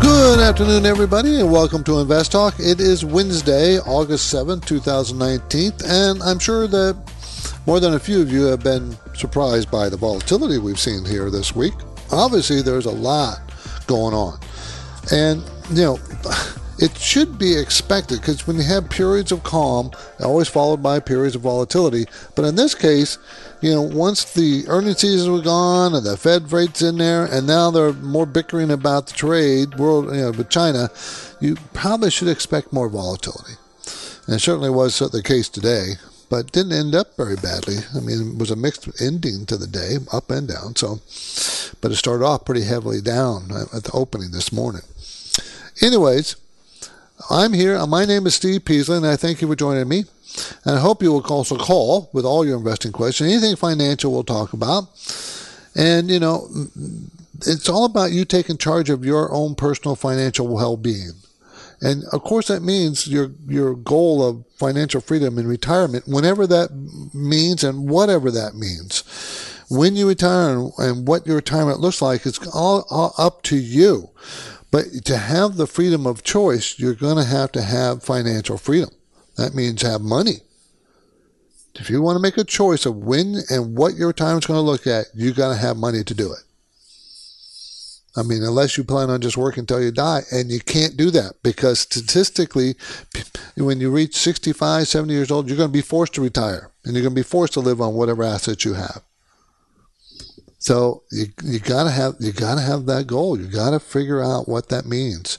Good afternoon, everybody, and welcome to Invest Talk. It is Wednesday, August 7th, 2019, and I'm sure that more than a few of you have been surprised by the volatility we've seen here this week. Obviously, there's a lot going on. And, you know, it should be expected because when you have periods of calm, always followed by periods of volatility. But in this case, you know, once the earnings season was gone and the Fed rates in there, and now they're more bickering about the trade world, you know, with China, you probably should expect more volatility. And it certainly was the case today, but didn't end up very badly. I mean, it was a mixed ending to the day, up and down. So, but it started off pretty heavily down at the opening this morning. Anyways, I'm here. My name is Steve Peasley, and I thank you for joining me. And I hope you will also call with all your investing questions. Anything financial we'll talk about. And, you know, it's all about you taking charge of your own personal financial well being. And of course, that means your your goal of financial freedom in retirement, whenever that means and whatever that means. When you retire and what your retirement looks like, it's all, all up to you. But to have the freedom of choice, you're going to have to have financial freedom. That means have money. If you want to make a choice of when and what your time is going to look at, you got to have money to do it. I mean, unless you plan on just working until you die, and you can't do that because statistically, when you reach 65, 70 years old, you're going to be forced to retire and you're going to be forced to live on whatever assets you have. So you you gotta have you gotta have that goal. You gotta figure out what that means,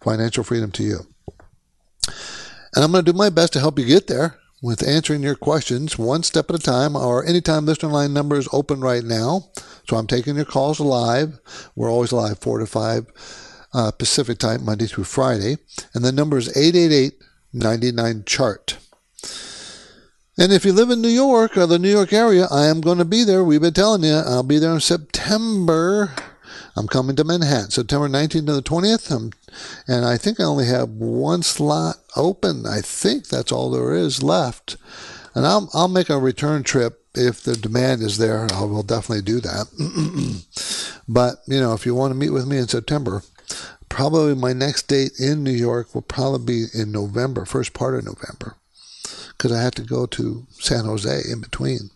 financial freedom to you. And I'm going to do my best to help you get there with answering your questions one step at a time. Our anytime listener line number is open right now, so I'm taking your calls live. We're always live four to five uh, Pacific time, Monday through Friday, and the number is 888 99 chart. And if you live in New York or the New York area, I am going to be there. We've been telling you, I'll be there in September. I'm coming to Manhattan, September 19th to the 20th. I'm, and I think I only have one slot open. I think that's all there is left. And I'll, I'll make a return trip if the demand is there. I will definitely do that. but, you know, if you want to meet with me in September, probably my next date in New York will probably be in November, first part of November because I had to go to San Jose in between.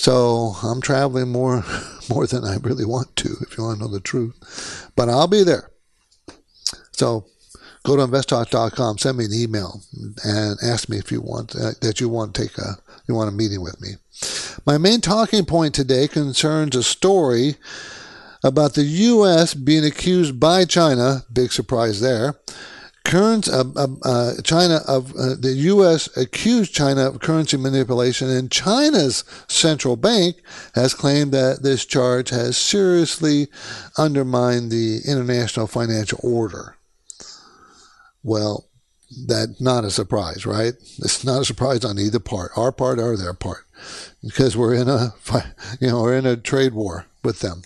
So I'm traveling more more than I really want to, if you want to know the truth. But I'll be there. So go to investtalk.com, send me an email, and ask me if you want uh, that you want to take a you want a meeting with me. My main talking point today concerns a story about the U.S. being accused by China. Big surprise there Uh, uh, uh, China of uh, the U.S. accused China of currency manipulation, and China's central bank has claimed that this charge has seriously undermined the international financial order. Well, that's not a surprise, right? It's not a surprise on either part, our part or their part, because we're in a, you know, we're in a trade war with them.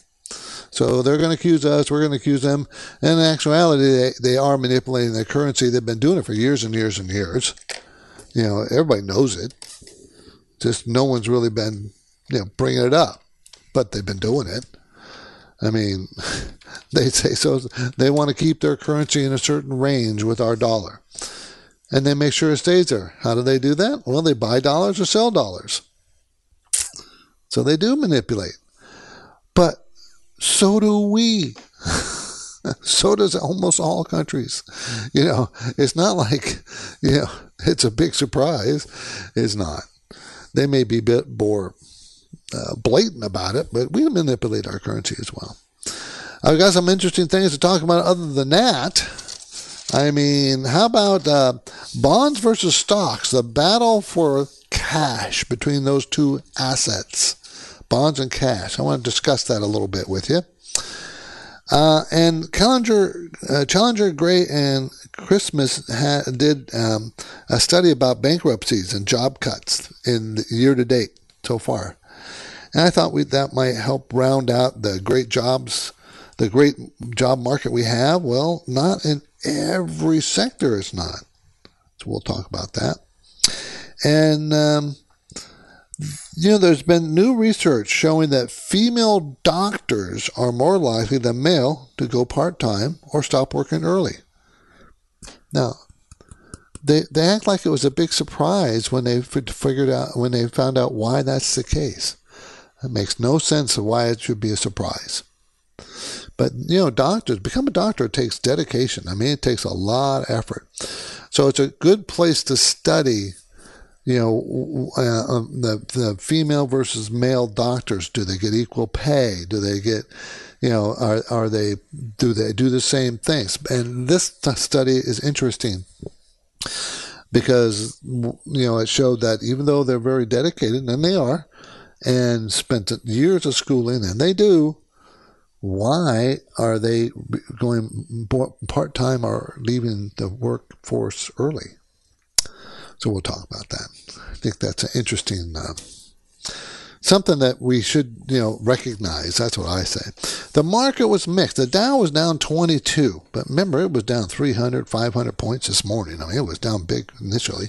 So they're going to accuse us, we're going to accuse them. And in actuality, they, they are manipulating the currency. They've been doing it for years and years and years. You know, everybody knows it. Just no one's really been, you know, bringing it up, but they've been doing it. I mean, they say so. They want to keep their currency in a certain range with our dollar. And they make sure it stays there. How do they do that? Well, they buy dollars or sell dollars. So they do manipulate. But so do we. so does almost all countries. You know, it's not like, you know, it's a big surprise. It's not. They may be a bit more uh, blatant about it, but we manipulate our currency as well. I've got some interesting things to talk about other than that. I mean, how about uh, bonds versus stocks? The battle for cash between those two assets bonds and cash. I want to discuss that a little bit with you. Uh, and Challenger, uh, Challenger Gray and Christmas ha- did um, a study about bankruptcies and job cuts in the year to date so far. And I thought we, that might help round out the great jobs, the great job market we have. Well, not in every sector, it's not. So we'll talk about that. And, um, you know, there's been new research showing that female doctors are more likely than male to go part time or stop working early. Now, they, they act like it was a big surprise when they figured out when they found out why that's the case. It makes no sense of why it should be a surprise. But you know, doctors become a doctor takes dedication. I mean, it takes a lot of effort. So it's a good place to study. You know, uh, um, the the female versus male doctors. Do they get equal pay? Do they get, you know, are are they do they do the same things? And this study is interesting because you know it showed that even though they're very dedicated, and they are, and spent years of schooling, and they do. Why are they going part time or leaving the workforce early? So we'll talk about that. I think that's an interesting uh, something that we should you know recognize. That's what I say. The market was mixed. The Dow was down 22, but remember it was down 300, 500 points this morning. I mean it was down big initially.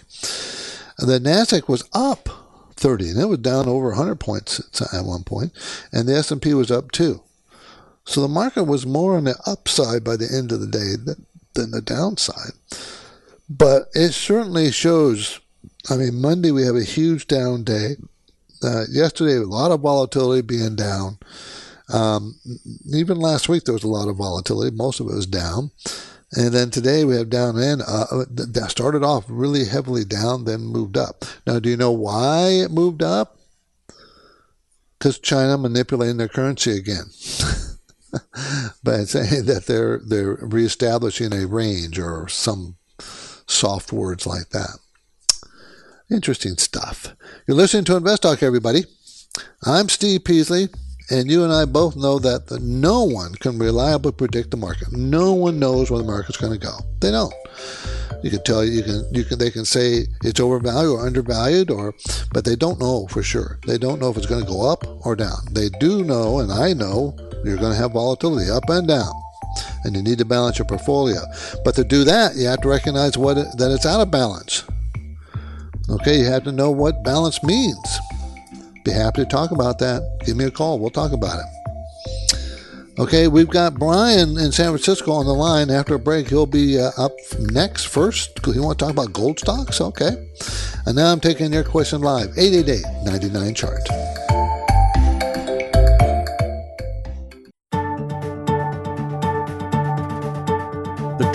The Nasdaq was up 30, and it was down over 100 points at one point, and the S&P was up too. So the market was more on the upside by the end of the day than, than the downside. But it certainly shows. I mean, Monday we have a huge down day. Uh, yesterday, a lot of volatility being down. Um, even last week, there was a lot of volatility. Most of it was down. And then today we have down and uh, started off really heavily down, then moved up. Now, do you know why it moved up? Because China manipulating their currency again. by saying that they're they're reestablishing a range or some soft words like that. Interesting stuff. You're listening to Invest Talk, everybody. I'm Steve Peasley. And you and I both know that no one can reliably predict the market. No one knows where the market's going to go. They don't. You can tell you can you can they can say it's overvalued or undervalued or but they don't know for sure. They don't know if it's going to go up or down. They do know and I know you're going to have volatility up and down. And you need to balance your portfolio. But to do that, you have to recognize what it, that it's out of balance. Okay, you have to know what balance means. Be happy to talk about that. Give me a call. We'll talk about it. Okay, we've got Brian in San Francisco on the line. After a break, he'll be uh, up next first. You want to talk about gold stocks? Okay. And now I'm taking your question live 888 99 chart.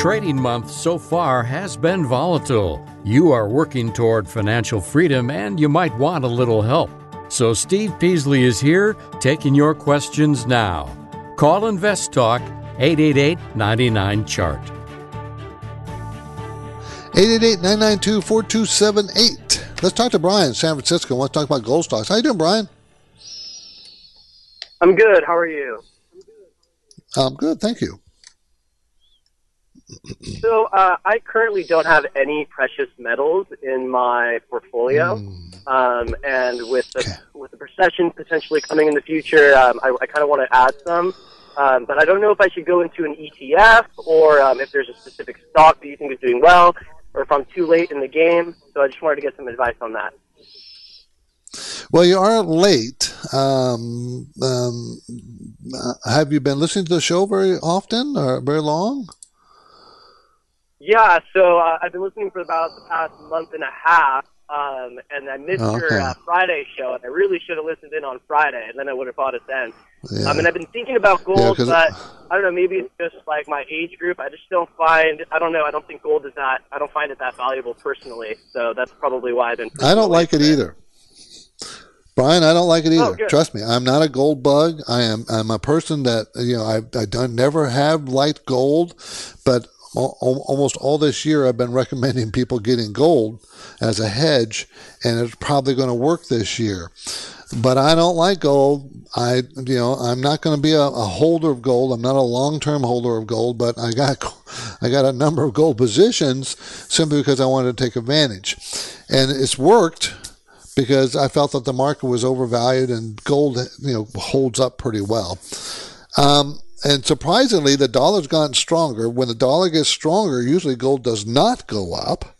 Trading month so far has been volatile. You are working toward financial freedom and you might want a little help. So Steve Peasley is here taking your questions now. Call Invest Talk 888 99 Chart. 888 992 4278. Let's talk to Brian, San Francisco. Let's talk about gold stocks. How you doing, Brian? I'm good. How are you? I'm good. Thank you. So uh, I currently don't have any precious metals in my portfolio, mm. um, and with the okay. with the recession potentially coming in the future, um, I, I kind of want to add some. Um, but I don't know if I should go into an ETF or um, if there's a specific stock that you think is doing well, or if I'm too late in the game. So I just wanted to get some advice on that. Well, you are late. Um, um, uh, have you been listening to the show very often or very long? Yeah, so uh, I've been listening for about the past month and a half, um, and I missed oh, okay. your uh, Friday show, and I really should have listened in on Friday, and then I would have thought it then. Yeah. Um, and I've been thinking about gold, yeah, but I don't know, maybe it's just like my age group. I just don't find, I don't know, I don't think gold is that, I don't find it that valuable personally, so that's probably why I've been. I don't like it either. Brian, I don't like it either. Oh, Trust me, I'm not a gold bug. I am. I'm a person that you know. I I don't never have liked gold, but almost all this year I've been recommending people getting gold as a hedge, and it's probably going to work this year. but I don't like gold. I, you know, I'm not going to be a, a, holder of gold. I'm not a long-term holder of gold, but I got, I got a number of gold positions simply because I wanted to take advantage, and it's worked because I felt that the market was overvalued and gold, you know, holds up pretty well. Um, and surprisingly, the dollar's gotten stronger. When the dollar gets stronger, usually gold does not go up.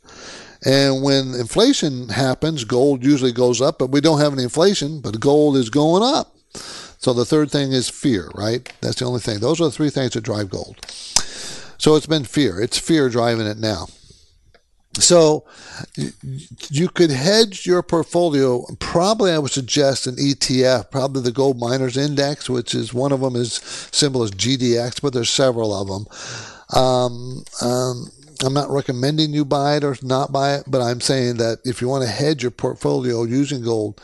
And when inflation happens, gold usually goes up, but we don't have any inflation, but gold is going up. So the third thing is fear, right? That's the only thing. Those are the three things that drive gold. So it's been fear. It's fear driving it now. So you could hedge your portfolio. Probably, I would suggest an ETF, probably the Gold Miners Index, which is one of them is symbol is GDX, but there's several of them. Um, um, I'm not recommending you buy it or not buy it, but I'm saying that if you want to hedge your portfolio using gold,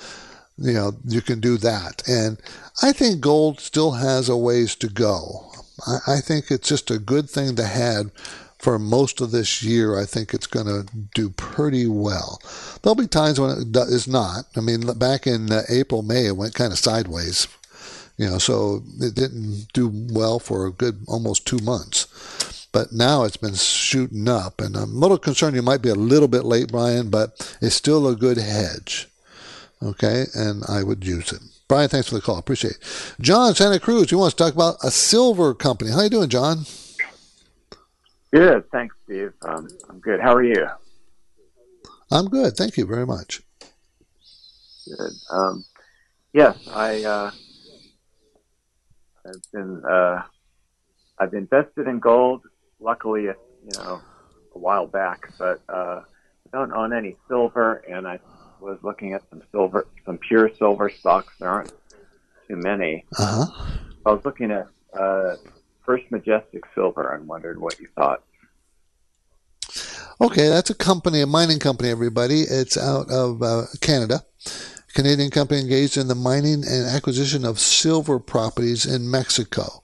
you know, you can do that. And I think gold still has a ways to go. I, I think it's just a good thing to have for most of this year. I think it's going to do pretty well. There'll be times when it is not. I mean, back in uh, April, May, it went kind of sideways. You know, so it didn't do well for a good almost two months but now it's been shooting up. And I'm a little concerned you might be a little bit late, Brian, but it's still a good hedge. Okay, and I would use it. Brian, thanks for the call. Appreciate it. John, Santa Cruz, you want to talk about a silver company. How you doing, John? Good. Thanks, Steve. Um, I'm good. How are you? I'm good. Thank you very much. Good. Um, yes, I, uh, I've been, uh, I've invested in gold luckily, you know, a while back, but uh, I don't own any silver, and I was looking at some silver, some pure silver stocks. There aren't too many. Uh-huh. I was looking at uh, First Majestic Silver and wondered what you thought. Okay, that's a company, a mining company, everybody. It's out of uh, Canada. Canadian company engaged in the mining and acquisition of silver properties in Mexico.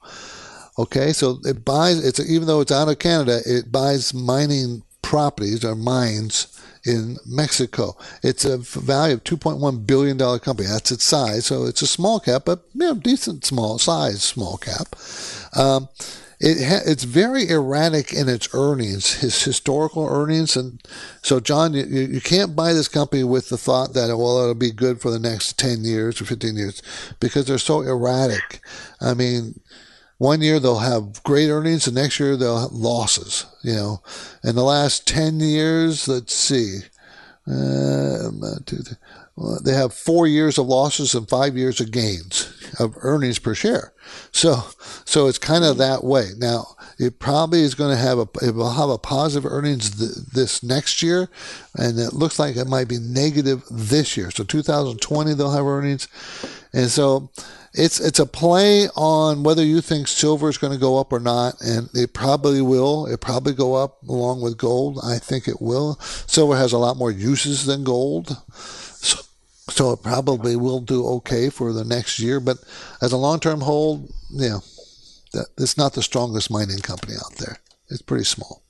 Okay, so it buys. It's even though it's out of Canada, it buys mining properties or mines in Mexico. It's a value of 2.1 billion dollar company. That's its size. So it's a small cap, but you know, decent small size small cap. Um, it ha- it's very erratic in its earnings, his historical earnings, and so John, you, you can't buy this company with the thought that well it'll be good for the next ten years or fifteen years because they're so erratic. I mean, one year they'll have great earnings, the next year they'll have losses. You know, in the last ten years, let's see, uh, they have four years of losses and five years of gains of earnings per share. So, so it's kind of that way. Now, it probably is going to have a, it will have a positive earnings th- this next year, and it looks like it might be negative this year. So 2020 they'll have earnings, and so it's it's a play on whether you think silver is going to go up or not, and it probably will. It probably go up along with gold. I think it will. Silver has a lot more uses than gold, so so it probably will do okay for the next year. But as a long term hold, yeah, that, it's not the strongest mining company out there. It's pretty small.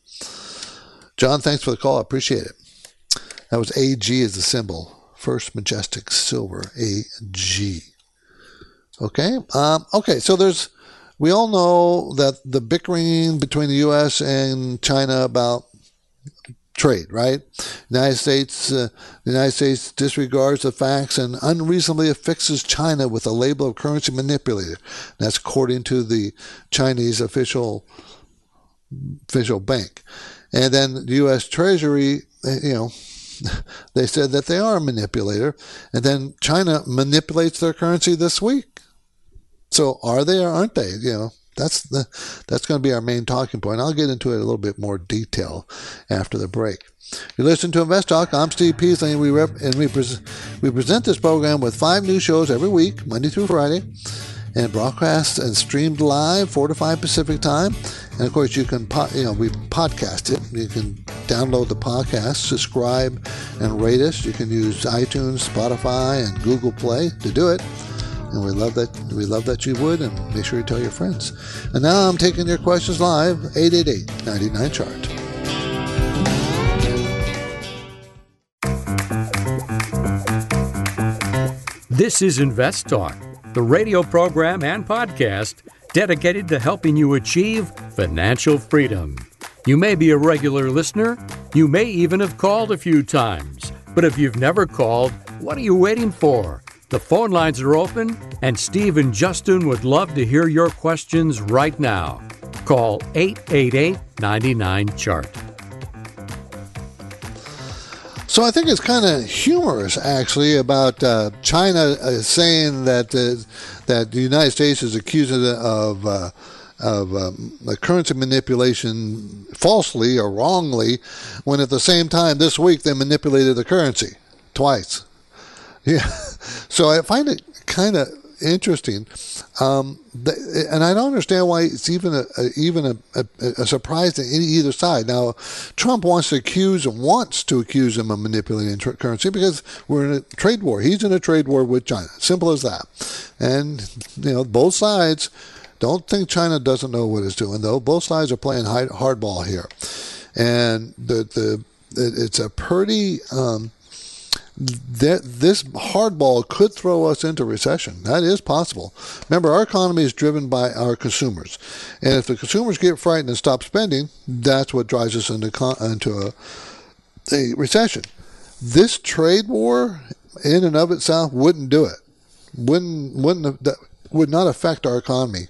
John, thanks for the call. I appreciate it. That was AG as the symbol. First Majestic Silver AG. Okay. Um, okay. So there's, we all know that the bickering between the U.S. and China about trade, right? United States, uh, the United States disregards the facts and unreasonably affixes China with a label of currency manipulator. That's according to the Chinese official official bank. And then the U.S. Treasury, eh, you know, they said that they are a manipulator. And then China manipulates their currency this week. So are they or aren't they? You know, that's the that's going to be our main talking point. I'll get into it a little bit more detail after the break. You listen to Invest Talk. I'm Steve Peasley, and we rep, and we, pre- we present this program with five new shows every week, Monday through Friday, and broadcast and streamed live, four to five Pacific time. And of course, you can po- you know we podcast it. You can download the podcast, subscribe, and rate us. You can use iTunes, Spotify, and Google Play to do it and we love that we love that you would and make sure you tell your friends and now i'm taking your questions live 888-99 chart This is Invest Talk, the radio program and podcast dedicated to helping you achieve financial freedom. You may be a regular listener, you may even have called a few times, but if you've never called, what are you waiting for? The phone lines are open, and Steve and Justin would love to hear your questions right now. Call 888 99 Chart. So I think it's kind of humorous, actually, about uh, China uh, saying that uh, that the United States is accusing it of uh, of um, currency manipulation falsely or wrongly, when at the same time this week they manipulated the currency twice. Yeah, so I find it kind of interesting, um, and I don't understand why it's even a, a even a, a, a, surprise to either side. Now, Trump wants to accuse wants to accuse him of manipulating tr- currency because we're in a trade war. He's in a trade war with China. Simple as that. And you know, both sides don't think China doesn't know what it's doing, though. Both sides are playing hardball here, and the the it's a pretty. Um, this hardball could throw us into recession. That is possible. Remember, our economy is driven by our consumers, and if the consumers get frightened and stop spending, that's what drives us into into a, a recession. This trade war, in and of itself, wouldn't do it. Wouldn't wouldn't would not affect our economy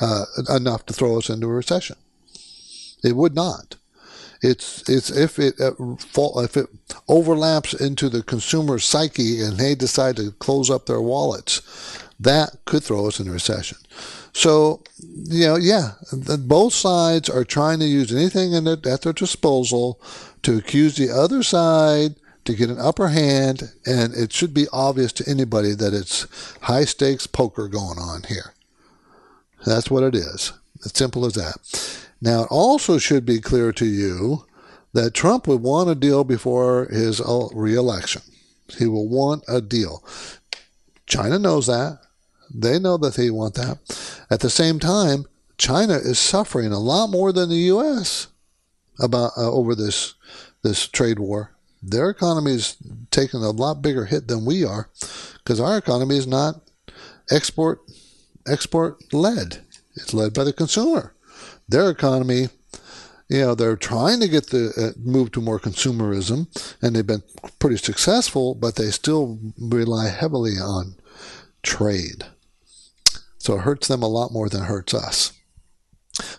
uh, enough to throw us into a recession. It would not. It's it's if it uh, if it overlaps into the consumer psyche and they decide to close up their wallets, that could throw us in a recession. So, you know, yeah, both sides are trying to use anything in their, at their disposal to accuse the other side to get an upper hand, and it should be obvious to anybody that it's high stakes poker going on here. That's what it is. As simple as that. Now, it also should be clear to you that Trump would want a deal before his reelection. He will want a deal. China knows that. They know that they want that. At the same time, China is suffering a lot more than the U.S. about uh, over this this trade war. Their economy is taking a lot bigger hit than we are because our economy is not export export led. It's led by the consumer their economy, you know, they're trying to get the uh, move to more consumerism, and they've been pretty successful, but they still rely heavily on trade. So it hurts them a lot more than it hurts us.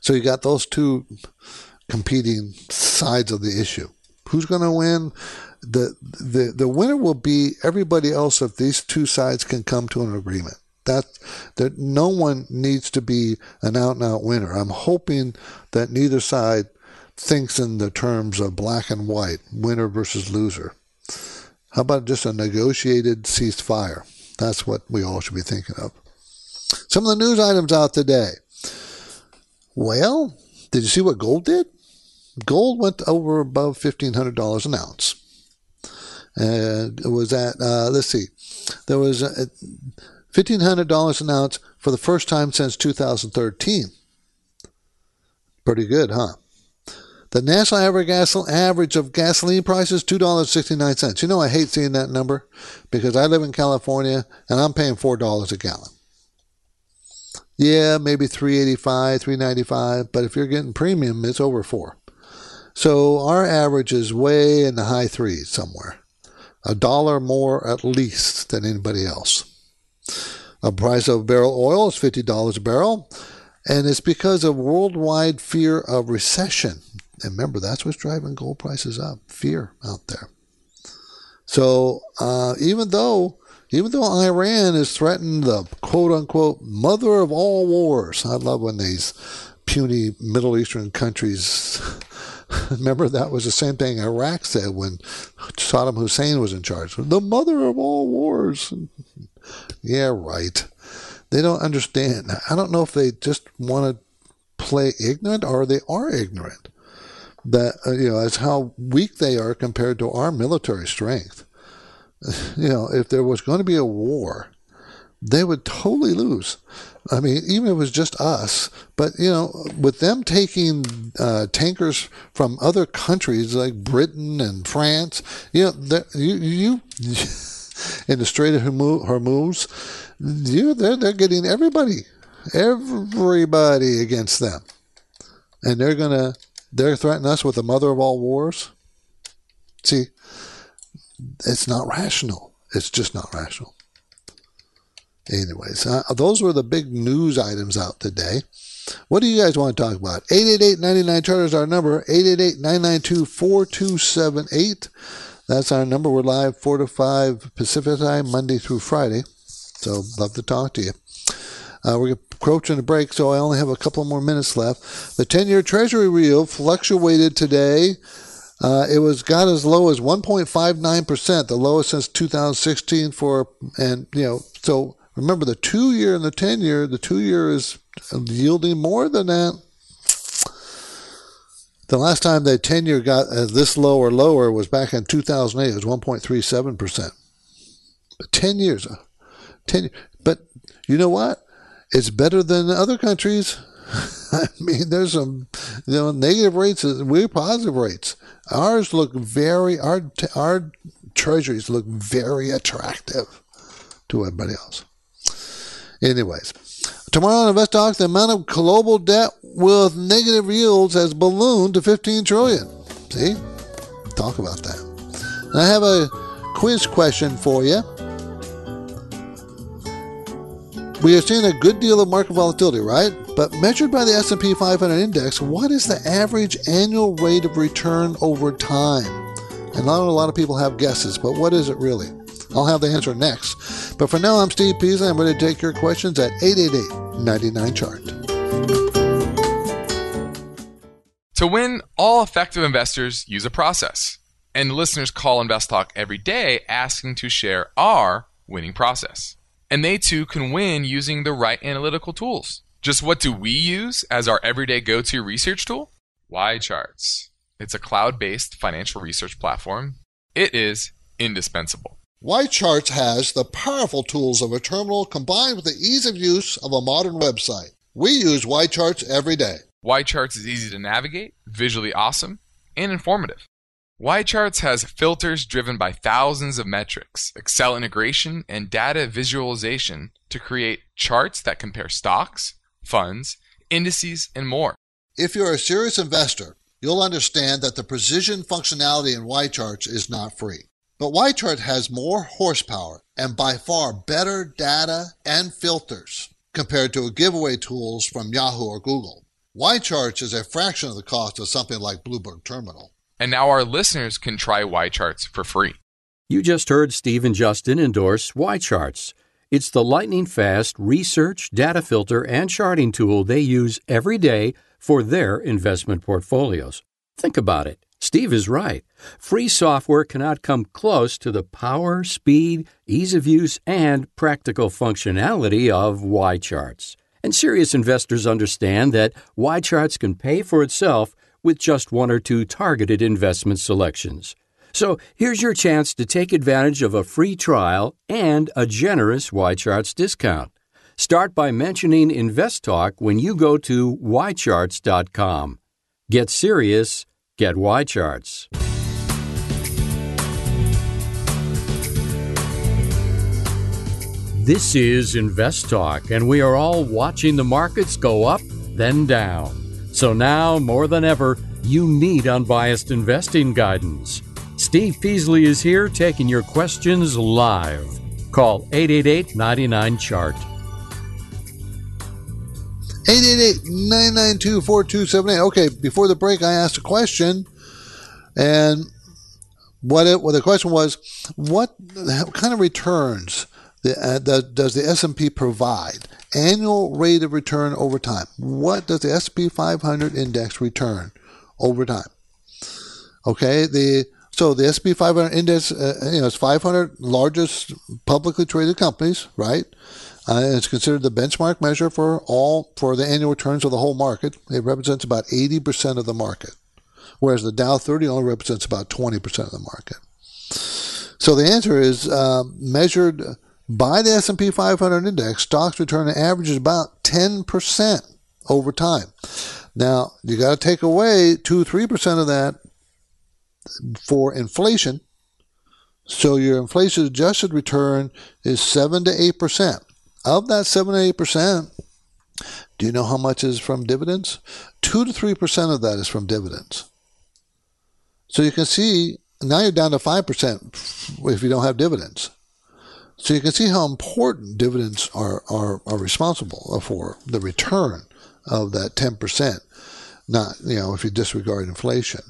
So you got those two competing sides of the issue. Who's going to win? The, the the winner will be everybody else if these two sides can come to an agreement that that no one needs to be an out and out winner. I'm hoping that neither side thinks in the terms of black and white, winner versus loser. How about just a negotiated ceasefire? That's what we all should be thinking of. Some of the news items out today. Well, did you see what gold did? Gold went over above $1,500 an ounce. And it was at, uh, let's see, there was a, $1,500 an ounce for the first time since 2013. Pretty good, huh? The national average of gasoline prices, $2.69. You know, I hate seeing that number because I live in California and I'm paying $4 a gallon. Yeah, maybe 385, 395, but if you're getting premium, it's over 4. So our average is way in the high threes somewhere. A dollar more at least than anybody else. The price of barrel oil is $50 a barrel, and it's because of worldwide fear of recession. And remember, that's what's driving gold prices up fear out there. So uh, even though even though Iran is threatened the quote unquote mother of all wars, I love when these puny Middle Eastern countries remember that was the same thing Iraq said when Saddam Hussein was in charge. The mother of all wars. Yeah, right. They don't understand. I don't know if they just want to play ignorant or they are ignorant. That uh, you know, as how weak they are compared to our military strength. You know, if there was going to be a war, they would totally lose. I mean, even if it was just us, but you know, with them taking uh, tankers from other countries like Britain and France, you know, you you in the Strait of Hormuz, you, they're, they're getting everybody, everybody against them. And they're going to, they're threatening us with the mother of all wars. See, it's not rational. It's just not rational. Anyways, uh, those were the big news items out today. What do you guys want to talk about? 888-99 Charter is our number. 888-992-4278. That's our number. We're live 4 to 5 Pacific time, Monday through Friday. So love to talk to you. Uh, we're approaching a break, so I only have a couple more minutes left. The 10-year Treasury yield fluctuated today. Uh, it was got as low as 1.59%, the lowest since 2016 for, and, you know, so Remember, the two year and the 10 year, the two year is yielding more than that. The last time the 10 year got this low or lower was back in 2008. It was 1.37%. But 10 years. Uh, 10, but you know what? It's better than other countries. I mean, there's some you know negative rates. We're positive rates. Ours look very our our treasuries look very attractive to everybody else. Anyways, tomorrow on Invest the amount of global debt with negative yields has ballooned to 15 trillion. See? Talk about that. And I have a quiz question for you. We are seeing a good deal of market volatility, right? But measured by the S&P 500 index, what is the average annual rate of return over time? And not a lot of people have guesses, but what is it really? I'll have the answer next. But for now, I'm Steve Peasley. I'm going to take your questions at 888 99 Chart. To win, all effective investors use a process. And listeners call Invest Talk every day asking to share our winning process. And they too can win using the right analytical tools. Just what do we use as our everyday go to research tool? YCharts. It's a cloud based financial research platform. It is indispensable. YCharts has the powerful tools of a terminal combined with the ease of use of a modern website. We use YCharts every day. YCharts is easy to navigate, visually awesome, and informative. YCharts has filters driven by thousands of metrics, Excel integration, and data visualization to create charts that compare stocks, funds, indices, and more. If you're a serious investor, you'll understand that the precision functionality in YCharts is not free. But YChart has more horsepower and by far better data and filters compared to giveaway tools from Yahoo or Google. YCharts is a fraction of the cost of something like Bloomberg Terminal. And now our listeners can try YCharts for free. You just heard Steve and Justin endorse YCharts. It's the lightning fast research, data filter, and charting tool they use every day for their investment portfolios. Think about it. Steve is right. Free software cannot come close to the power, speed, ease of use, and practical functionality of Y charts. And serious investors understand that Y charts can pay for itself with just one or two targeted investment selections. So here's your chance to take advantage of a free trial and a generous Y charts discount. Start by mentioning InvestTalk when you go to ycharts.com. Get serious Get Y charts. This is Invest Talk, and we are all watching the markets go up, then down. So now, more than ever, you need unbiased investing guidance. Steve Peasley is here taking your questions live. Call 888 99 Chart. 888-992-4278. Okay, before the break, I asked a question, and what it, what the question was, what kind of returns the, uh, the, does the S&P provide? Annual rate of return over time. What does the S&P 500 index return over time? Okay, the so the S&P 500 index, uh, you know, it's 500 largest publicly traded companies, right? Uh, it's considered the benchmark measure for all for the annual returns of the whole market. It represents about 80% of the market, whereas the Dow 30 only represents about 20% of the market. So the answer is uh, measured by the S&P 500 index, stocks return averages about 10% over time. Now, you got to take away 2 3% of that for inflation. So your inflation adjusted return is 7 to 8%. Of that 7 to 8%, do you know how much is from dividends? 2 to 3% of that is from dividends. So you can see now you're down to 5% if you don't have dividends. So you can see how important dividends are, are, are responsible for the return of that 10%, not, you know, if you disregard inflation.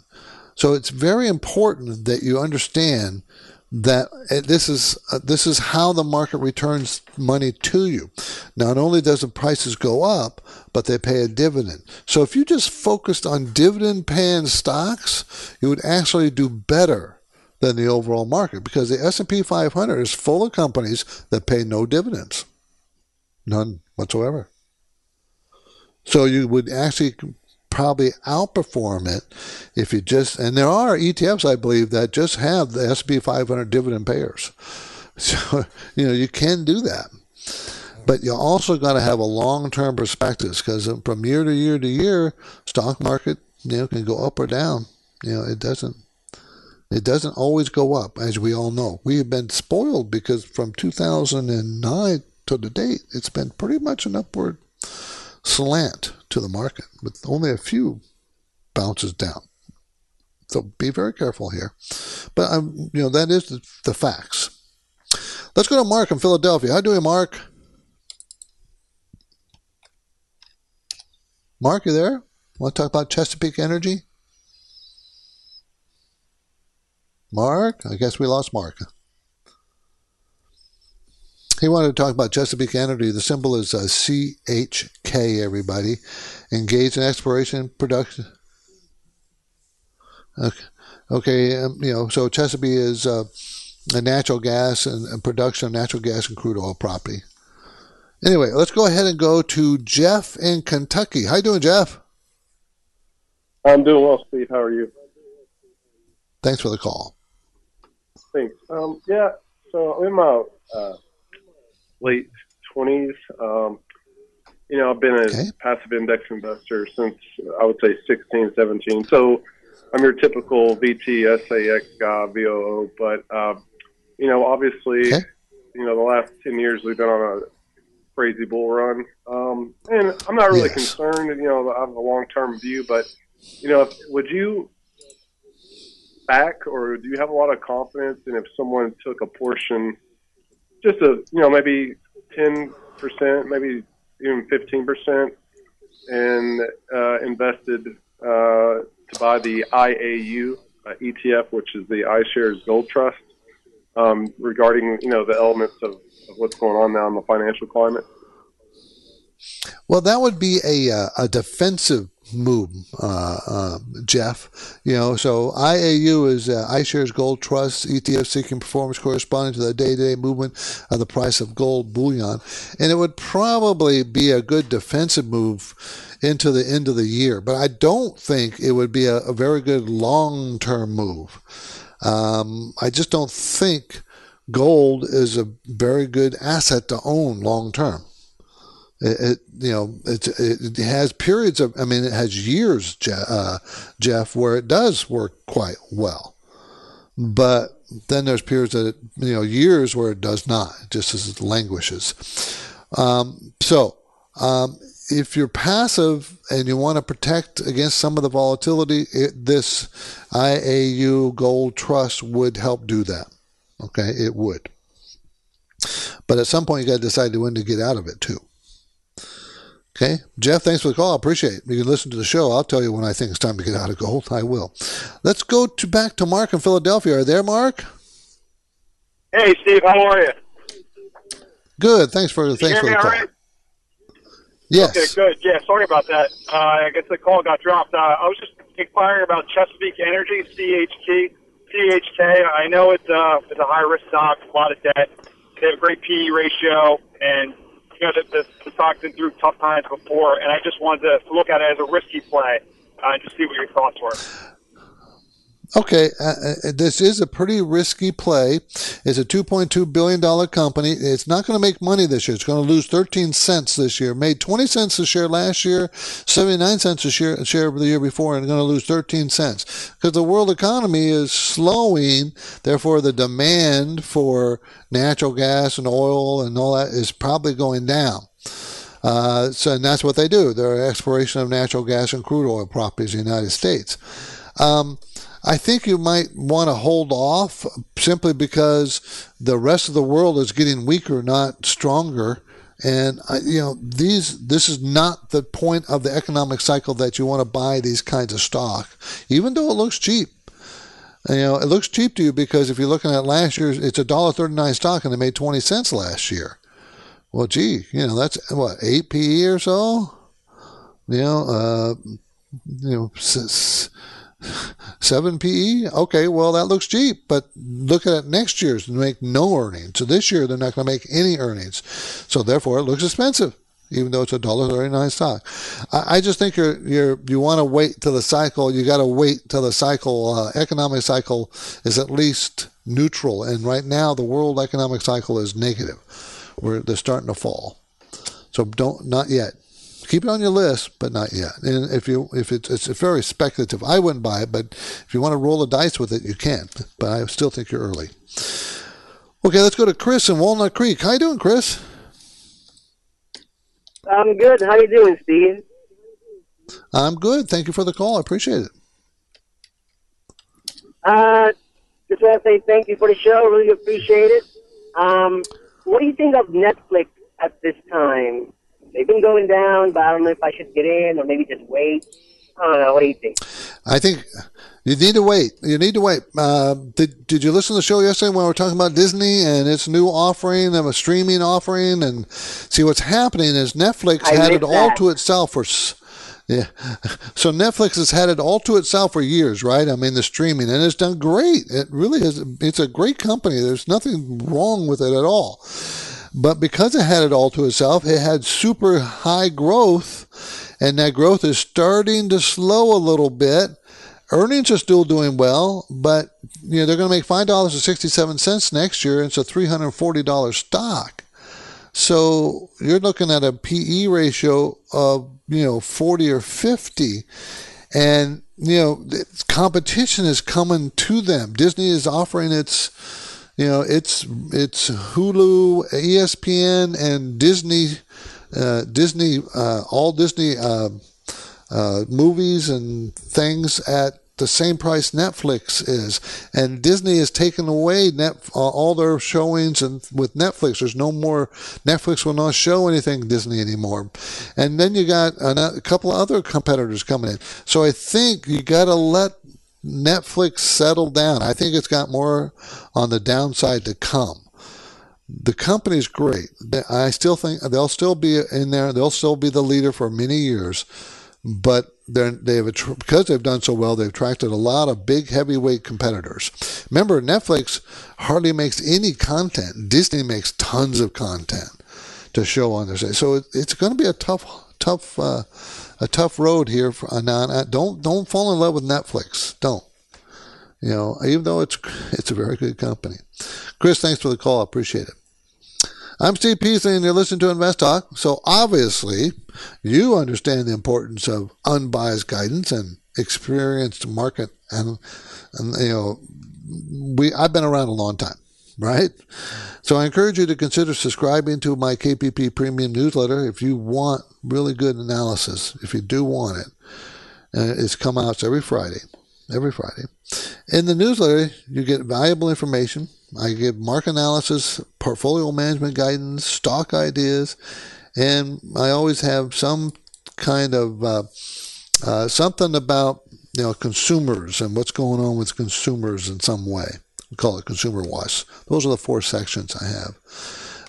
So it's very important that you understand that this is uh, this is how the market returns money to you. Not only does the prices go up, but they pay a dividend. So if you just focused on dividend paying stocks, you would actually do better than the overall market because the S&P 500 is full of companies that pay no dividends. None whatsoever. So you would actually probably outperform it if you just and there are ETFs I believe that just have the S&P 500 dividend payers. So you know you can do that, but you also got to have a long-term perspective because from year to year to year, stock market you know can go up or down. You know it doesn't it doesn't always go up as we all know. We have been spoiled because from 2009 to the date, it's been pretty much an upward slant to the market with only a few bounces down. So be very careful here. But um, you know that is the, the facts. Let's go to Mark in Philadelphia. How do you, Mark? Mark, you there? Want to talk about Chesapeake Energy? Mark? I guess we lost Mark. He wanted to talk about Chesapeake Energy. The symbol is uh, CHK, everybody. Engaged in exploration production. Okay, okay um, you know, so Chesapeake is uh, a natural gas and, and, production of natural gas and crude oil property. Anyway, let's go ahead and go to Jeff in Kentucky. How you doing, Jeff? I'm doing well, Steve. How are you? Thanks for the call. Thanks. Um, yeah, so I'm in my uh, late 20s. Um, you know, I've been a okay. passive index investor since I would say 16, 17. So I'm your typical VT, SAX guy, VOO. But, uh, you know, obviously, okay. you know, the last 10 years we've been on a crazy bull run. Um, and I'm not really yes. concerned, you know, I have a long term view, but, you know, if, would you back or do you have a lot of confidence in if someone took a portion just a you know maybe ten percent, maybe even fifteen percent, and uh, invested uh, to buy the IAU uh, ETF, which is the iShares Gold Trust, um, regarding you know the elements of, of what's going on now in the financial climate. Well, that would be a uh, a defensive move, uh, uh, Jeff. You know, so IAU is uh, iShares Gold Trust ETF seeking performance corresponding to the day-to-day movement of the price of gold bullion, and it would probably be a good defensive move into the end of the year. But I don't think it would be a, a very good long-term move. Um, I just don't think gold is a very good asset to own long term. It, it, you know it, it has periods of I mean it has years Jeff, uh, Jeff where it does work quite well, but then there's periods that it, you know years where it does not just as it languishes. Um, so um, if you're passive and you want to protect against some of the volatility, it, this IAU Gold Trust would help do that. Okay, it would. But at some point, you got to decide when to get out of it too. Okay. Jeff, thanks for the call. I appreciate it. You can listen to the show. I'll tell you when I think it's time to get out of gold. I will. Let's go to back to Mark in Philadelphia. Are there, Mark? Hey, Steve. How are you? Good. Thanks for the thanks for the call. Right? Yes. Okay, good. Yeah, sorry about that. Uh, I guess the call got dropped. Uh, I was just inquiring about Chesapeake Energy, CHT, CHK. I know it's, uh, it's a high risk stock, a lot of debt. They have a great PE ratio, and you know, the, the, stock's been through tough times before, and I just wanted to look at it as a risky play uh, and just see what your thoughts were. Okay, uh, uh, this is a pretty risky play. It's a $2.2 billion company. It's not going to make money this year. It's going to lose 13 cents this year. Made 20 cents a share last year, 79 cents a share, a share the year before, and going to lose 13 cents. Because the world economy is slowing, therefore the demand for natural gas and oil and all that is probably going down. Uh, so, and that's what they do. They're exploration of natural gas and crude oil properties in the United States. Um, I think you might want to hold off simply because the rest of the world is getting weaker, not stronger. And you know, these this is not the point of the economic cycle that you want to buy these kinds of stock, even though it looks cheap. You know, it looks cheap to you because if you're looking at last year's, it's a dollar thirty nine stock, and they made twenty cents last year. Well, gee, you know that's what eight PE or so. You know, uh, you know, 7 PE? Okay, well, that looks cheap, but look at next year's make no earnings. So this year, they're not going to make any earnings. So therefore, it looks expensive, even though it's a dollar thirty nine stock. I, I, just think you're, you're, you want to wait till the cycle, you got to wait till the cycle, uh, economic cycle is at least neutral. And right now, the world economic cycle is negative. Where they're starting to fall. So don't, not yet keep it on your list, but not yet. And if you if it's it's very speculative, I wouldn't buy it. But if you want to roll the dice with it, you can. But I still think you're early. Okay, let's go to Chris in Walnut Creek. How you doing, Chris? I'm good. How you doing, Steve? I'm good. Thank you for the call. I appreciate it. Uh, just want to say thank you for the show. Really appreciate it. Um, what do you think of Netflix at this time? They've been going down, but I don't know if I should get in or maybe just wait. I don't know. What do you think? I think you need to wait. You need to wait. Uh, did Did you listen to the show yesterday when we were talking about Disney and its new offering of a streaming offering? And see what's happening is Netflix I had it that. all to itself for. Yeah. So Netflix has had it all to itself for years, right? I mean, the streaming, and it's done great. It really is. It's a great company. There's nothing wrong with it at all. But because it had it all to itself, it had super high growth, and that growth is starting to slow a little bit. Earnings are still doing well, but you know they're going to make five dollars and sixty-seven cents next year. And it's a three hundred forty dollars stock. So you're looking at a PE ratio of you know forty or fifty, and you know competition is coming to them. Disney is offering its you know, it's it's Hulu, ESPN, and Disney, uh, Disney, uh, all Disney uh, uh, movies and things at the same price Netflix is, and Disney has taken away net all their showings, and with Netflix, there's no more. Netflix will not show anything Disney anymore, and then you got a couple of other competitors coming in. So I think you got to let Netflix settled down. I think it's got more on the downside to come. The company's great. I still think they'll still be in there. They'll still be the leader for many years, but they've because they've done so well, they've attracted a lot of big heavyweight competitors. Remember, Netflix hardly makes any content. Disney makes tons of content to show on their site. So it's going to be a tough, tough. Uh, a tough road here. For, uh, now, don't don't fall in love with Netflix. Don't. You know, even though it's it's a very good company. Chris, thanks for the call. I appreciate it. I'm Steve Peasley, and you're listening to Invest Talk. So obviously, you understand the importance of unbiased guidance and experienced market, and and you know, we I've been around a long time right? So I encourage you to consider subscribing to my KPP Premium newsletter if you want really good analysis. If you do want it, uh, it's come out every Friday. Every Friday. In the newsletter, you get valuable information. I give market analysis, portfolio management guidance, stock ideas, and I always have some kind of uh, uh, something about you know consumers and what's going on with consumers in some way. We call it Consumer Watch. Those are the four sections I have,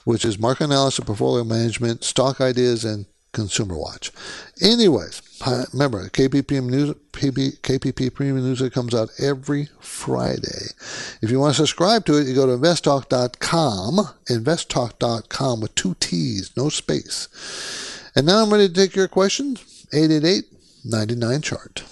which is market analysis, portfolio management, stock ideas, and Consumer Watch. Anyways, remember KPP news, KPP Premium News comes out every Friday. If you want to subscribe to it, you go to investtalk.com, investtalk.com with two T's, no space. And now I'm ready to take your questions. 888 99 chart.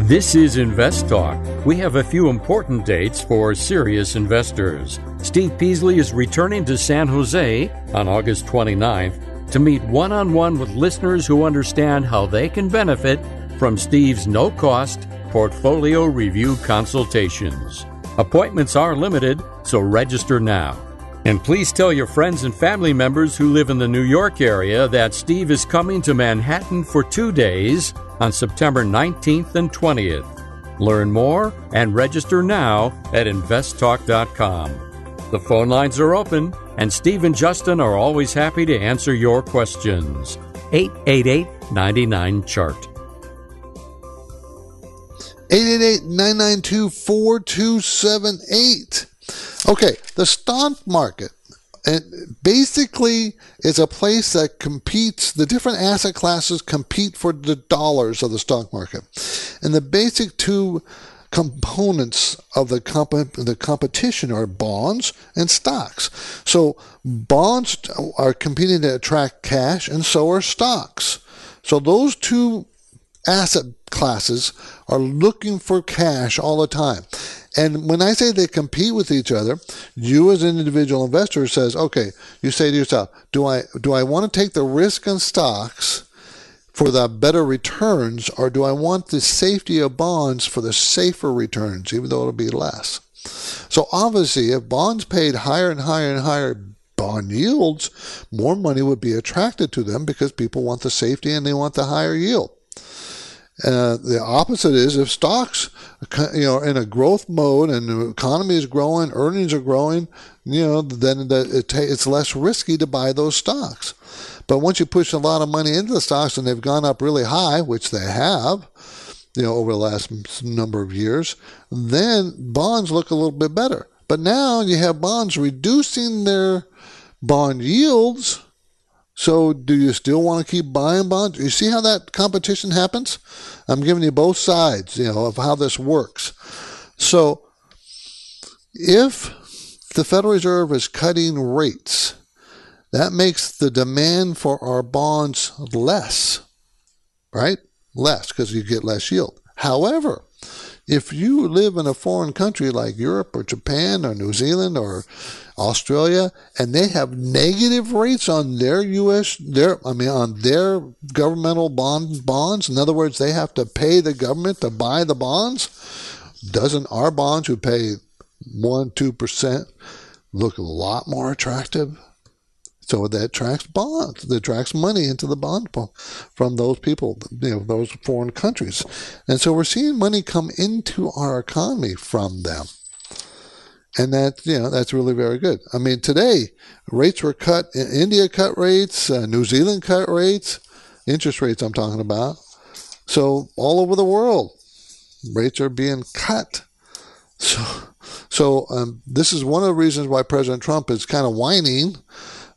This is Invest Talk. We have a few important dates for serious investors. Steve Peasley is returning to San Jose on August 29th to meet one on one with listeners who understand how they can benefit from Steve's no cost portfolio review consultations. Appointments are limited, so register now. And please tell your friends and family members who live in the New York area that Steve is coming to Manhattan for two days on September 19th and 20th. Learn more and register now at investtalk.com. The phone lines are open, and Steve and Justin are always happy to answer your questions. 888 99 Chart. 888 992 4278. Okay, the stock market and basically is a place that competes the different asset classes compete for the dollars of the stock market. And the basic two components of the comp- the competition are bonds and stocks. So bonds are competing to attract cash and so are stocks. So those two asset classes are looking for cash all the time and when I say they compete with each other, you as an individual investor says, okay, you say to yourself, do I do I want to take the risk in stocks for the better returns, or do I want the safety of bonds for the safer returns, even though it'll be less? So obviously, if bonds paid higher and higher and higher bond yields, more money would be attracted to them because people want the safety and they want the higher yield. Uh, the opposite is if stocks, you know, in a growth mode and the economy is growing, earnings are growing, you know, then it's less risky to buy those stocks. But once you push a lot of money into the stocks and they've gone up really high, which they have, you know, over the last number of years, then bonds look a little bit better. But now you have bonds reducing their bond yields so, do you still want to keep buying bonds? You see how that competition happens? I'm giving you both sides, you know, of how this works. So, if the Federal Reserve is cutting rates, that makes the demand for our bonds less, right? Less because you get less yield. However, if you live in a foreign country like Europe or Japan or New Zealand or Australia, and they have negative rates on their U.S. their I mean on their governmental bond bonds. In other words, they have to pay the government to buy the bonds. Doesn't our bonds, who pay one two percent, look a lot more attractive? So that attracts bonds, that attracts money into the bond pool from those people, you know, those foreign countries. And so we're seeing money come into our economy from them. And that, you know, that's really very good. I mean, today, rates were cut, India cut rates, uh, New Zealand cut rates, interest rates I'm talking about. So all over the world, rates are being cut. So, so um, this is one of the reasons why President Trump is kind of whining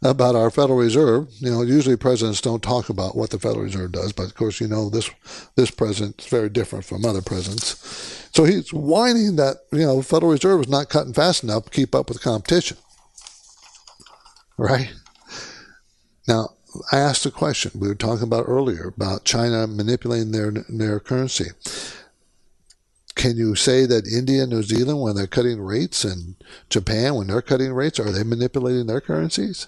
about our Federal Reserve. You know, usually presidents don't talk about what the Federal Reserve does, but of course, you know, this this president is very different from other presidents. So he's whining that you know the Federal Reserve is not cutting fast enough to keep up with competition. Right now, I asked a question we were talking about earlier about China manipulating their their currency. Can you say that India, and New Zealand, when they're cutting rates, and Japan, when they're cutting rates, are they manipulating their currencies?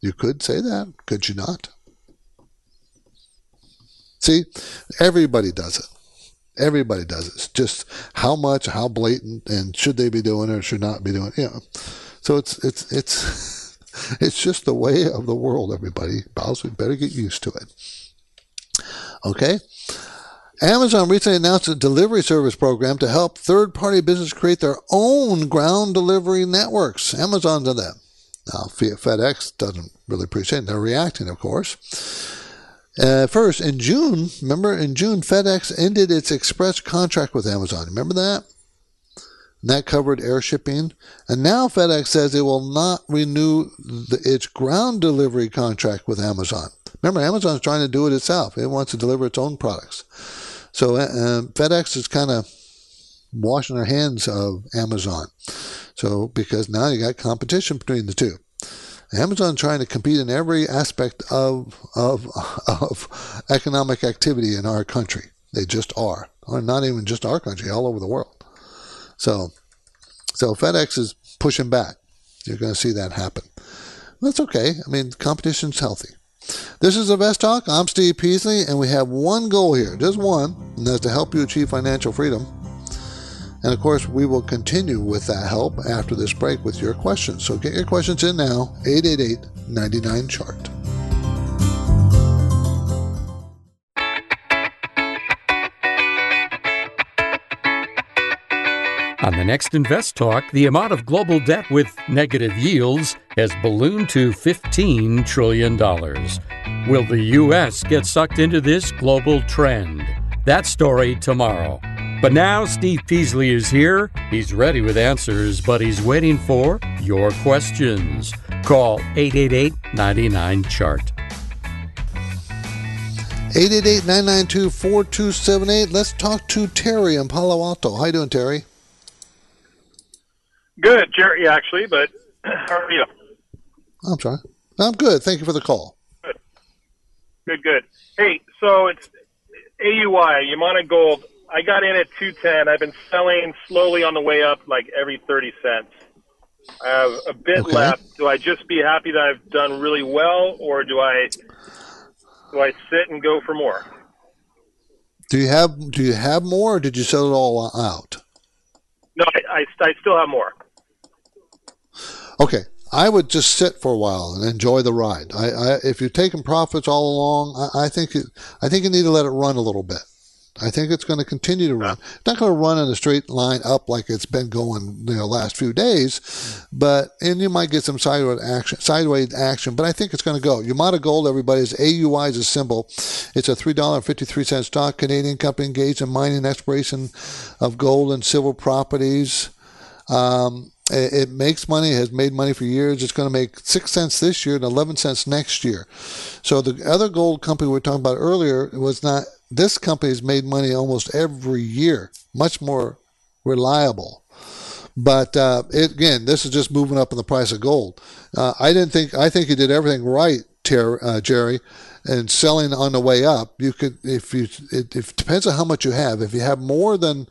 You could say that, could you not? See, everybody does it. Everybody does it. It's just how much, how blatant, and should they be doing it or should not be doing it. You know. So it's it's it's it's just the way of the world, everybody. Boss, we better get used to it. Okay? Amazon recently announced a delivery service program to help third party businesses create their own ground delivery networks. Amazon did that. Now, FedEx doesn't really appreciate it. They're reacting, of course. Uh, first, in June, remember in June, FedEx ended its express contract with Amazon. Remember that? And that covered air shipping. And now FedEx says it will not renew the, its ground delivery contract with Amazon. Remember, Amazon's trying to do it itself. It wants to deliver its own products. So uh, FedEx is kind of washing their hands of Amazon. So because now you got competition between the two. Amazon trying to compete in every aspect of, of, of economic activity in our country. They just are. Or not even just our country, all over the world. So, so FedEx is pushing back. You're going to see that happen. That's okay. I mean, competition's healthy. This is Invest Talk. I'm Steve Peasley, and we have one goal here, just one, and that's to help you achieve financial freedom. And of course, we will continue with that help after this break with your questions. So get your questions in now, 888 99 Chart. On the next Invest Talk, the amount of global debt with negative yields has ballooned to $15 trillion. Will the U.S. get sucked into this global trend? That story tomorrow. But now Steve Peasley is here. He's ready with answers, but he's waiting for your questions. Call 888 99 Chart. 888 992 4278. Let's talk to Terry in Palo Alto. How you doing, Terry? Good, Jerry, actually, but how are you? I'm sorry. I'm good. Thank you for the call. Good, good. good. Hey, so it's AUY, Yamana Gold. I got in at 210. I've been selling slowly on the way up, like every 30 cents. I have a bit okay. left. Do I just be happy that I've done really well, or do I do I sit and go for more? Do you have Do you have more, or did you sell it all out? No, I, I, I still have more. Okay, I would just sit for a while and enjoy the ride. I, I if you're taking profits all along, I, I think it, I think you need to let it run a little bit. I think it's going to continue to run. It's not going to run in a straight line up like it's been going you know last few days, but and you might get some sideways action, sideways action. But I think it's going to go. Yamana Gold, everybody's AUY is a symbol. It's a three dollar fifty three cent stock. Canadian company engaged in mining exploration of gold and silver properties. Um, it makes money, has made money for years. It's going to make six cents this year and 11 cents next year. So the other gold company we were talking about earlier was not, this company has made money almost every year, much more reliable. But uh, it, again, this is just moving up in the price of gold. Uh, I didn't think, I think he did everything right, Ter- uh, Jerry and selling on the way up, you could, if you, it, it depends on how much you have. If you have more than,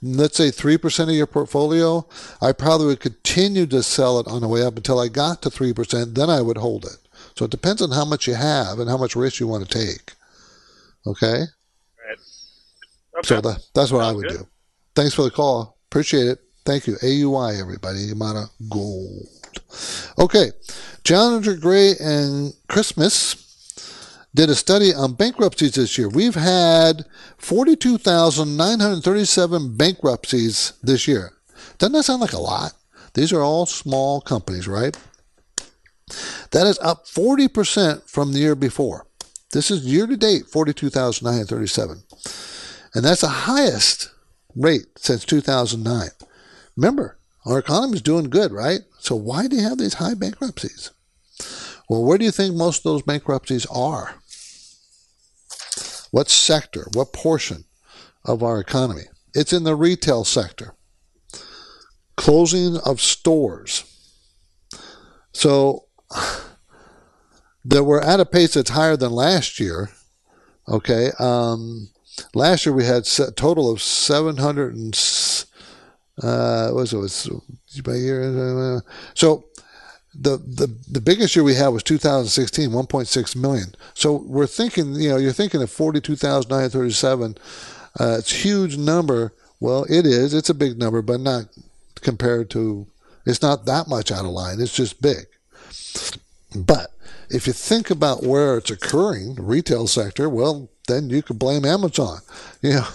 let's say, 3% of your portfolio, I probably would continue to sell it on the way up until I got to 3%, then I would hold it. So it depends on how much you have and how much risk you want to take. Okay? Okay. So that, that's what Sounds I would good. do. Thanks for the call. Appreciate it. Thank you. AUY, everybody. Yamana Gold. Okay. Challenger Gray and Christmas did a study on bankruptcies this year. We've had 42,937 bankruptcies this year. Doesn't that sound like a lot? These are all small companies, right? That is up 40% from the year before. This is year to date, 42,937. And that's the highest rate since 2009. Remember, our economy is doing good, right? So why do you have these high bankruptcies? Well, where do you think most of those bankruptcies are? What sector, what portion of our economy? It's in the retail sector. Closing of stores. So that we're at a pace that's higher than last year. Okay. Um, last year we had a total of 700 and, uh, what was it, was by year? So the, the the biggest year we had was 2016, 1.6 million. So we're thinking, you know, you're thinking of 42,937. Uh, it's a huge number. Well, it is. It's a big number, but not compared to. It's not that much out of line. It's just big. But if you think about where it's occurring, retail sector, well, then you could blame Amazon. You know,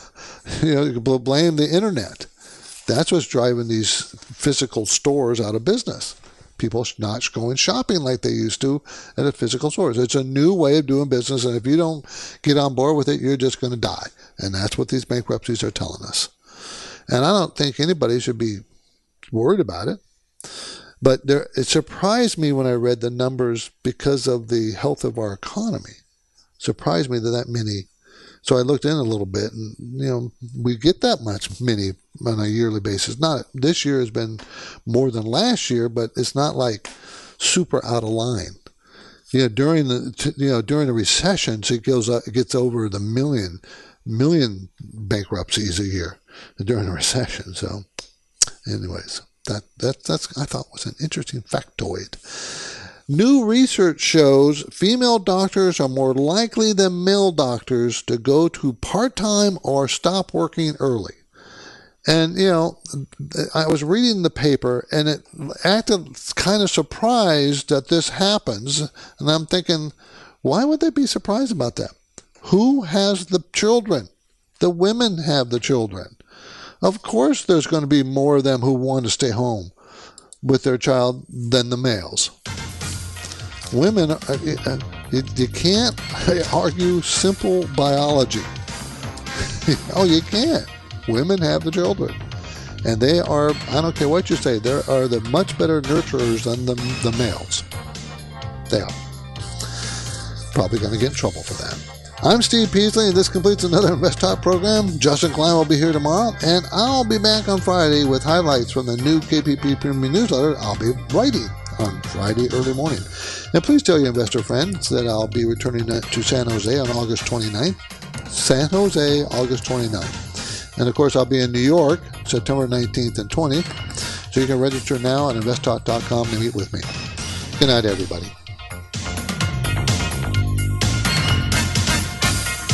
you know, you could blame the internet. That's what's driving these physical stores out of business people not going shopping like they used to at the physical stores. It's a new way of doing business, and if you don't get on board with it, you're just going to die. And that's what these bankruptcies are telling us. And I don't think anybody should be worried about it. But there, it surprised me when I read the numbers because of the health of our economy. Surprised me that that many so I looked in a little bit, and you know, we get that much many on a yearly basis. Not this year has been more than last year, but it's not like super out of line. You know, during the you know during the recessions, it goes up, it gets over the million. million bankruptcies a year during a recession. So, anyways, that that that's I thought was an interesting factoid. New research shows female doctors are more likely than male doctors to go to part time or stop working early. And, you know, I was reading the paper and it acted kind of surprised that this happens. And I'm thinking, why would they be surprised about that? Who has the children? The women have the children. Of course, there's going to be more of them who want to stay home with their child than the males. Women, uh, uh, you, can't argue simple biology. oh, you can't. Women have the children. And they are, I don't care what you say, they are the much better nurturers than the, the males. They are. Probably going to get in trouble for that. I'm Steve Peasley, and this completes another Invest Talk program. Justin Klein will be here tomorrow, and I'll be back on Friday with highlights from the new KPP Premium newsletter I'll be writing on Friday early morning. And please tell your investor friends that I'll be returning to San Jose on August 29th. San Jose, August 29th. And of course, I'll be in New York September 19th and 20th. So you can register now at investtalk.com to meet with me. Good night, everybody.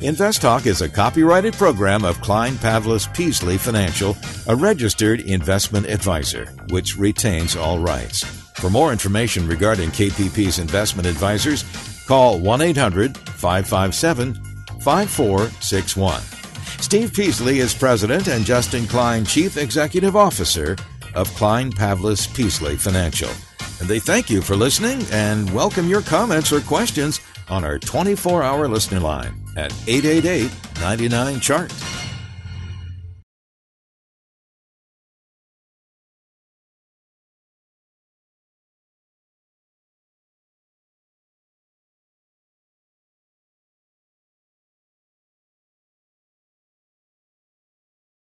InvestTalk is a copyrighted program of Klein Pavlis Peasley Financial, a registered investment advisor, which retains all rights. For more information regarding KPP's investment advisors, call 1 800 557 5461. Steve Peasley is president and Justin Klein, chief executive officer of Klein Pavlis Peasley Financial. And they thank you for listening and welcome your comments or questions on our 24 hour listener line at 888 99 Chart.